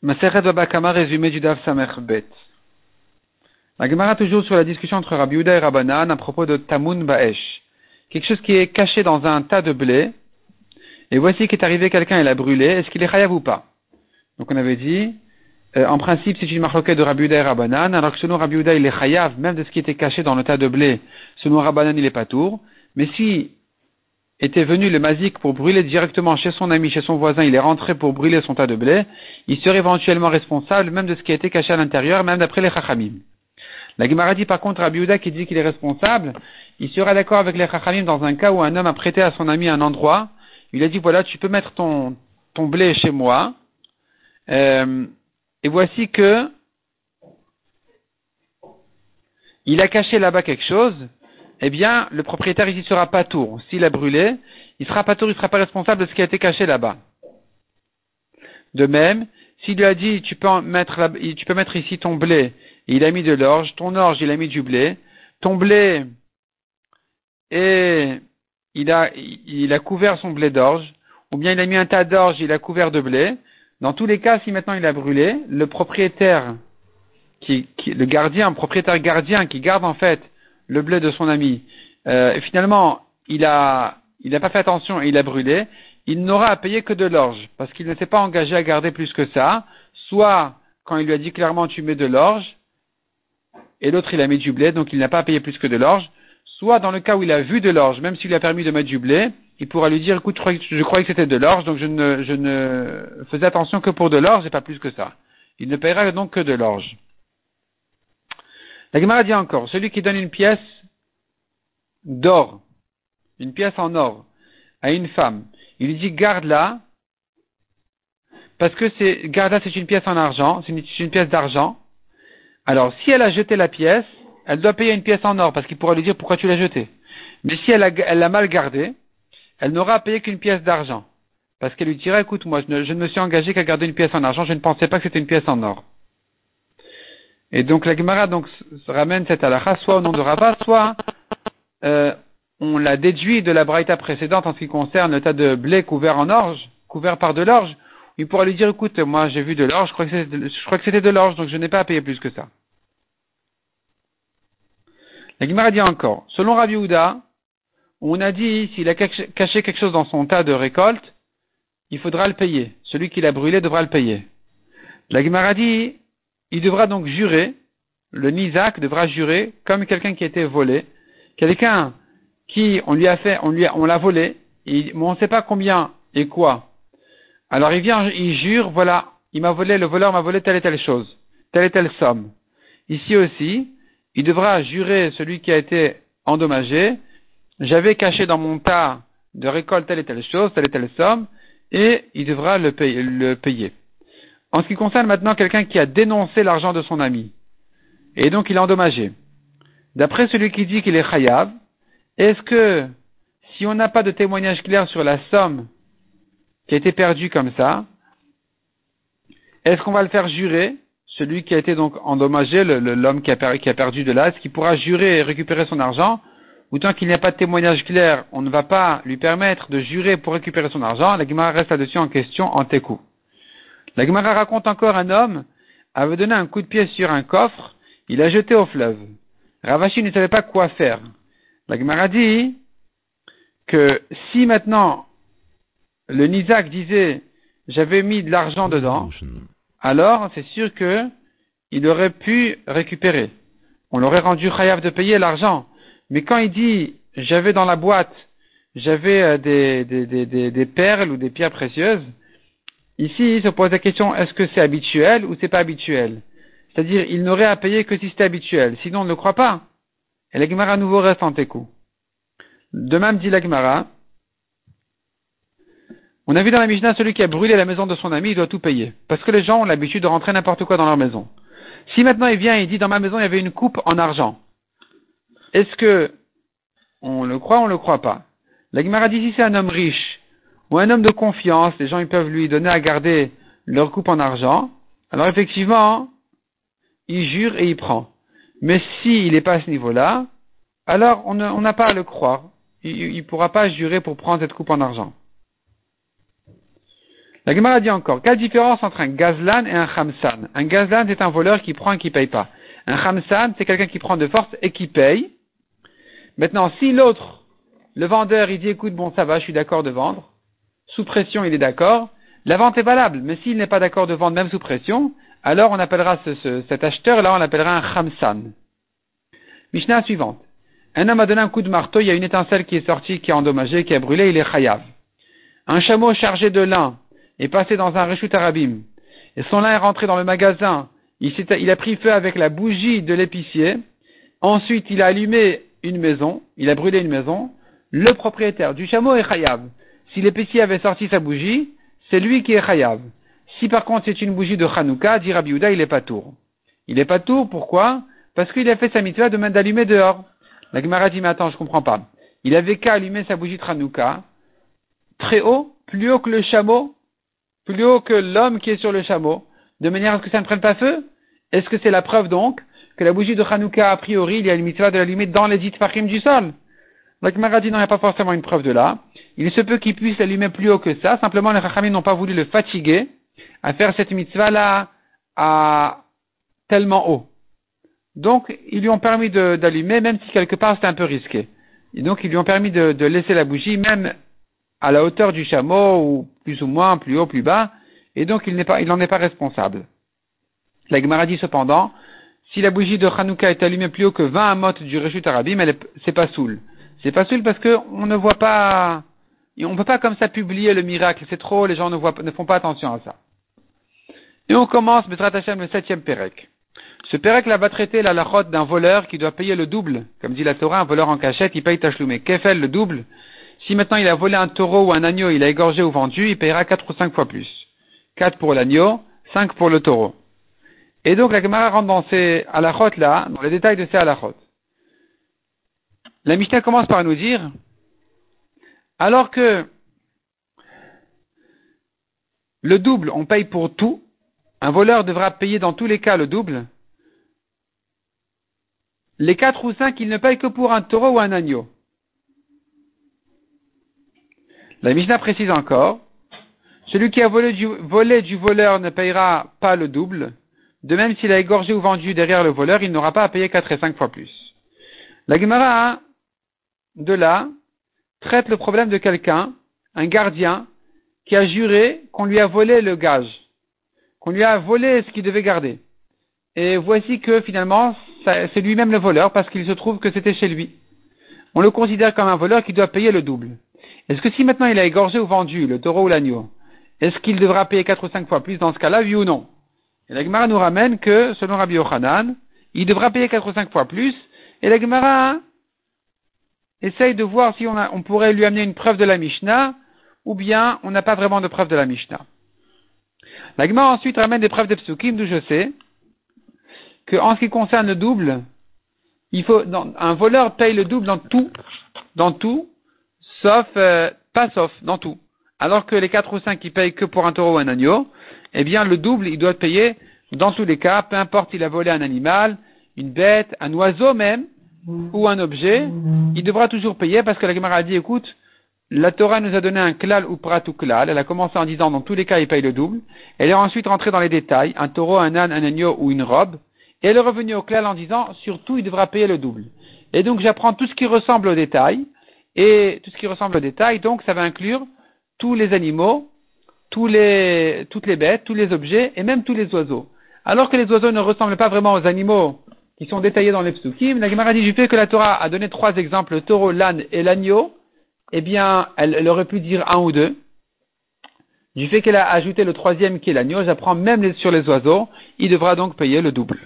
Maseret Babakama, résumé du Dav Samer Bet. La Gemara toujours sur la discussion entre Rabbi Uda et Rabbanan à propos de Tamun Baesh. Quelque chose qui est caché dans un tas de blé. Et voici qu'est arrivé quelqu'un et l'a brûlé. Est-ce qu'il est chayav ou pas? Donc on avait dit, euh, en principe, c'est une marloquette de Rabbi Uda et Rabbanan, alors que selon Rabbi Uda, il est chayav, même de ce qui était caché dans le tas de blé. Selon Rabbanan, il est pas tour. Mais si était venu le mazik pour brûler directement chez son ami, chez son voisin, il est rentré pour brûler son tas de blé, il serait éventuellement responsable même de ce qui a été caché à l'intérieur, même d'après les chachamim. La Gemara dit par contre à Biouda qui dit qu'il est responsable, il sera d'accord avec les chachamim dans un cas où un homme a prêté à son ami un endroit, il a dit voilà tu peux mettre ton, ton blé chez moi, euh, et voici que il a caché là-bas quelque chose, eh bien, le propriétaire ici sera pas tour. S'il a brûlé, il sera pas tour, il sera pas responsable de ce qui a été caché là-bas. De même, s'il lui a dit, tu peux mettre, ici ton blé, et il a mis de l'orge, ton orge, il a mis du blé, ton blé, et il a, couvert son blé d'orge, ou bien il a mis un tas d'orge, il a couvert de blé. Dans tous les cas, si maintenant il a brûlé, le propriétaire, qui le gardien, propriétaire gardien qui garde en fait le blé de son ami, euh, et finalement, il a, il n'a pas fait attention et il a brûlé, il n'aura à payer que de l'orge, parce qu'il ne s'est pas engagé à garder plus que ça, soit quand il lui a dit clairement tu mets de l'orge, et l'autre il a mis du blé, donc il n'a pas à payer plus que de l'orge, soit dans le cas où il a vu de l'orge, même s'il lui a permis de mettre du blé, il pourra lui dire écoute, je croyais, que c'était de l'orge, donc je ne, je ne faisais attention que pour de l'orge et pas plus que ça. Il ne paiera donc que de l'orge. La Gemara dit encore, celui qui donne une pièce d'or, une pièce en or, à une femme, il lui dit garde-la, parce que c'est, garde-la c'est une pièce en argent, c'est une, pièce d'argent. Alors, si elle a jeté la pièce, elle doit payer une pièce en or, parce qu'il pourra lui dire pourquoi tu l'as jetée. Mais si elle, l'a mal gardée, elle n'aura à payer qu'une pièce d'argent. Parce qu'elle lui dira, écoute, moi, je ne, je ne me suis engagé qu'à garder une pièce en argent, je ne pensais pas que c'était une pièce en or. Et donc la Gemara donc ramène cette halakha soit au nom de Rava, soit euh, on l'a déduit de la braïta précédente en ce qui concerne le tas de blé couvert en orge, couvert par de l'orge. Il pourra lui dire, écoute, moi j'ai vu de l'orge, je crois que c'était de l'orge, donc je n'ai pas à payer plus que ça. La Gemara dit encore, selon Rabbi Houda, on a dit, s'il a caché quelque chose dans son tas de récolte, il faudra le payer. Celui qui l'a brûlé devra le payer. La Gemara dit, il devra donc jurer, le Nizak devra jurer comme quelqu'un qui a été volé, quelqu'un qui on lui a fait, on lui on l'a volé, on ne sait pas combien et quoi. Alors il vient, il jure, voilà, il m'a volé, le voleur m'a volé telle et telle chose, telle et telle somme. Ici aussi, il devra jurer celui qui a été endommagé, j'avais caché dans mon tas de récolte telle et telle chose, telle et telle somme, et il devra le payer. En ce qui concerne maintenant quelqu'un qui a dénoncé l'argent de son ami, et donc il est endommagé. D'après celui qui dit qu'il est chayav, est-ce que si on n'a pas de témoignage clair sur la somme qui a été perdue comme ça, est-ce qu'on va le faire jurer, celui qui a été donc endommagé, l'homme qui, a perdu de l'as, qui pourra jurer et récupérer son argent, ou tant qu'il n'y a pas de témoignage clair, on ne va pas lui permettre de jurer pour récupérer son argent, la Guimara reste là-dessus en question en técou. La Gemara raconte encore un homme avait donné un coup de pied sur un coffre, il a jeté au fleuve. Ravashi ne savait pas quoi faire. La Gemara dit que si maintenant le Nizak disait j'avais mis de l'argent dedans, alors c'est sûr que il aurait pu récupérer. On l'aurait rendu chayav de payer l'argent. Mais quand il dit j'avais dans la boîte, j'avais euh, des, perles ou des pierres précieuses, Ici, il se pose la question, est-ce que c'est habituel ou c'est pas habituel? C'est-à-dire, il n'aurait à payer que si c'était habituel, sinon on ne le croit pas. Et la Gemara à nouveau reste en técou. De même dit la Gemara, on a vu dans la Mishnah, celui qui a brûlé la maison de son ami, il doit tout payer. Parce que les gens ont l'habitude de rentrer n'importe quoi dans leur maison. Si maintenant il vient et il dit, dans ma maison, il y avait une coupe en argent, est-ce que on le croit ou on le croit pas? La Gemara dit, si c'est un homme riche, ou un homme de confiance, les gens ils peuvent lui donner à garder leur coupe en argent, alors effectivement, il jure et il prend. Mais s'il n'est pas à ce niveau-là, alors on n'a pas à le croire. Il ne pourra pas jurer pour prendre cette coupe en argent. La Gemara dit encore, quelle différence entre un gazlan et un khamsan? Un gazlan, c'est un voleur qui prend et qui paye pas. Un khamsan, c'est quelqu'un qui prend de force et qui paye. Maintenant, si l'autre, le vendeur, il dit, écoute, bon, ça va, je suis d'accord de vendre, sous pression, il est d'accord, la vente est valable. Mais s'il n'est pas d'accord de vendre même sous pression, alors on appellera cet acheteur, là, on l'appellera un khamsan. Mishnah suivante. Un homme a donné un coup de marteau, il y a une étincelle qui est sortie, qui a endommagé, qui a brûlé, il est chayav. Un chameau chargé de lin est passé dans un rechut arabim, et son lin est rentré dans le magasin, il, il a pris feu avec la bougie de l'épicier, ensuite il a allumé une maison, il a brûlé une maison, le propriétaire du chameau est chayav. Si l'épicier avait sorti sa bougie, c'est lui qui est chayav. Si par contre c'est une bougie de Hanouka, dit Rabbi il est pas tour. Il est pas tour, pourquoi? Parce qu'il a fait sa mitzvah de d'allumer dehors. La Gemara dit, mais attends, je comprends pas. Il avait qu'à allumer sa bougie de Hanouka, très haut, plus haut que le chameau, plus haut que l'homme qui est sur le chameau, de manière à ce que ça ne prenne pas feu Est-ce que c'est la preuve donc que la bougie de Hanouka, a priori, il y a une mitzvah de l'allumer dans les dites parim du sol? La Gemara a pas forcément une preuve de là. Il se peut qu'il puisse l'allumer plus haut que ça, simplement les Chachamim n'ont pas voulu le fatiguer à faire cette mitzvah-là à tellement haut. Donc, ils lui ont permis d'allumer, même si quelque part c'était un peu risqué. Et donc, ils lui ont permis de, laisser la bougie, même à la hauteur du chameau, ou plus ou moins, plus haut, plus bas, et donc il n'en est pas responsable. La Gemara cependant, si la bougie de Hanouka est allumée plus haut que 20 amot du Réchut Arabim, c'est pas saoul. C'est saoul parce qu'on ne voit pas, on ne peut pas comme ça publier le miracle, c'est trop, les gens ne, voient, ne font pas attention à ça. Et on commence, Betrat Hashem, le septième Pérec. Ce Pérec-là va traiter la d'un voleur qui doit payer le double. Comme dit la Torah, un voleur en cachette, il paye Tachloumé. Kefel, le double. Si maintenant il a volé un taureau ou un agneau, il a égorgé ou vendu, il payera quatre ou cinq fois plus. Quatre pour l'agneau, cinq pour le taureau. Et donc la Gemara rentre dans ces halachot là, dans les détails de ces halachot. La Mishnah commence par nous dire, alors que le double, on paye pour tout, un voleur devra payer dans tous les cas le double, les quatre ou cinq, il ne paye que pour un taureau ou un agneau. La Mishnah précise encore, celui qui a volé du, voleur ne payera pas le double, de même s'il a égorgé ou vendu derrière le voleur, il n'aura pas à payer quatre et cinq fois plus. La Gemara, de là, traite le problème de quelqu'un, un gardien, qui a juré qu'on lui a volé le gage, qu'on lui a volé ce qu'il devait garder. Et voici que finalement, c'est lui-même le voleur parce qu'il se trouve que c'était chez lui. On le considère comme un voleur qui doit payer le double. Est-ce que si maintenant il a égorgé ou vendu le taureau ou l'agneau, est-ce qu'il devra payer quatre ou cinq fois plus dans ce cas-là, oui ou non? Et la Gemara nous ramène que, selon Rabbi Yochanan, il devra payer quatre ou cinq fois plus, et la Gemara essaye de voir si on, on pourrait lui amener une preuve de la Mishnah, ou bien on n'a pas vraiment de preuve de la Mishnah. La Gemara ensuite ramène des preuves de Psukim, d'où je sais que en ce qui concerne le double, il faut, un voleur paye le double dans tout, dans tout, sauf, euh, pas sauf, dans tout. Alors que les quatre ou cinq qui payent que pour un taureau ou un agneau, eh bien, le double, il doit payer dans tous les cas, peu importe s'il a volé un animal, une bête, un oiseau même, ou un objet, il devra toujours payer parce que la Gemara a dit, écoute, la Torah nous a donné un klal ou pratou klal. Elle a commencé en disant, dans tous les cas, il paye le double. Elle est ensuite rentrée dans les détails, un taureau, un âne, un agneau ou une robe. Et elle est revenue au klal en disant, surtout, il devra payer le double. Et donc, j'apprends tout ce qui ressemble au détail, et tout ce qui ressemble au détail, donc ça va inclure tous les animaux, toutes les bêtes, tous les objets et même tous les oiseaux. Alors que les oiseaux ne ressemblent pas vraiment aux animaux qui sont détaillés dans les psukim, la Gemara dit du fait que la Torah a donné trois exemples, le taureau, l'âne et l'agneau, eh bien, elle, elle, aurait pu dire un ou deux. Du fait qu'elle a ajouté le troisième qui est l'agneau, j'apprends même sur les oiseaux, il devra donc payer le double.